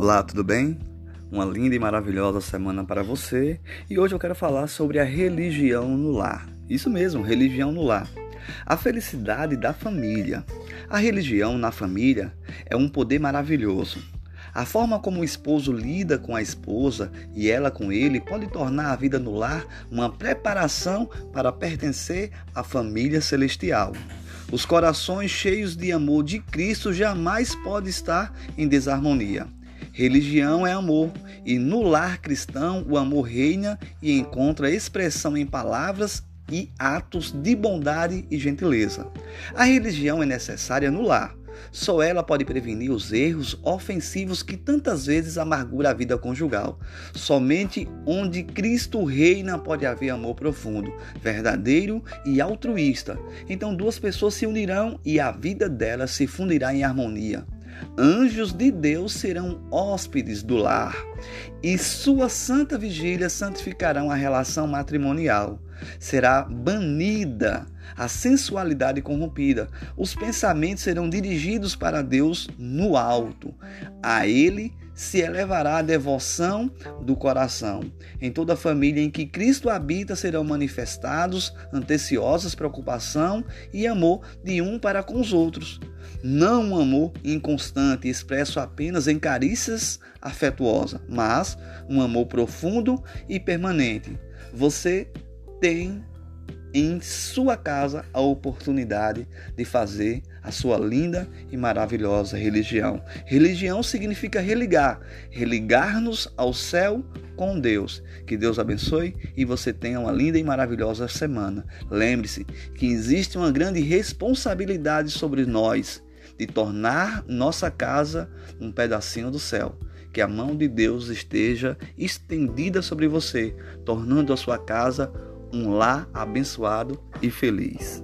Olá, tudo bem? Uma linda e maravilhosa semana para você e hoje eu quero falar sobre a religião no lar. Isso mesmo, religião no lar. A felicidade da família. A religião na família é um poder maravilhoso. A forma como o esposo lida com a esposa e ela com ele pode tornar a vida no lar uma preparação para pertencer à família celestial. Os corações cheios de amor de Cristo jamais podem estar em desarmonia. Religião é amor, e no lar cristão o amor reina e encontra expressão em palavras e atos de bondade e gentileza. A religião é necessária no lar. Só ela pode prevenir os erros ofensivos que tantas vezes amargura a vida conjugal. Somente onde Cristo reina pode haver amor profundo, verdadeiro e altruísta. Então duas pessoas se unirão e a vida delas se fundirá em harmonia. Anjos de Deus serão hóspedes do lar, e sua santa vigília santificarão a relação matrimonial. Será banida a sensualidade corrompida. Os pensamentos serão dirigidos para Deus no alto. A Ele se elevará a devoção do coração. Em toda família em que Cristo habita serão manifestados anteciosas preocupação e amor de um para com os outros. Não um amor inconstante expresso apenas em carícias afetuosas, mas um amor profundo e permanente. Você tem em sua casa a oportunidade de fazer a sua linda e maravilhosa religião. Religião significa religar, religar-nos ao céu com Deus. Que Deus abençoe e você tenha uma linda e maravilhosa semana. Lembre-se que existe uma grande responsabilidade sobre nós de tornar nossa casa um pedacinho do céu. Que a mão de Deus esteja estendida sobre você, tornando a sua casa um lar abençoado e feliz.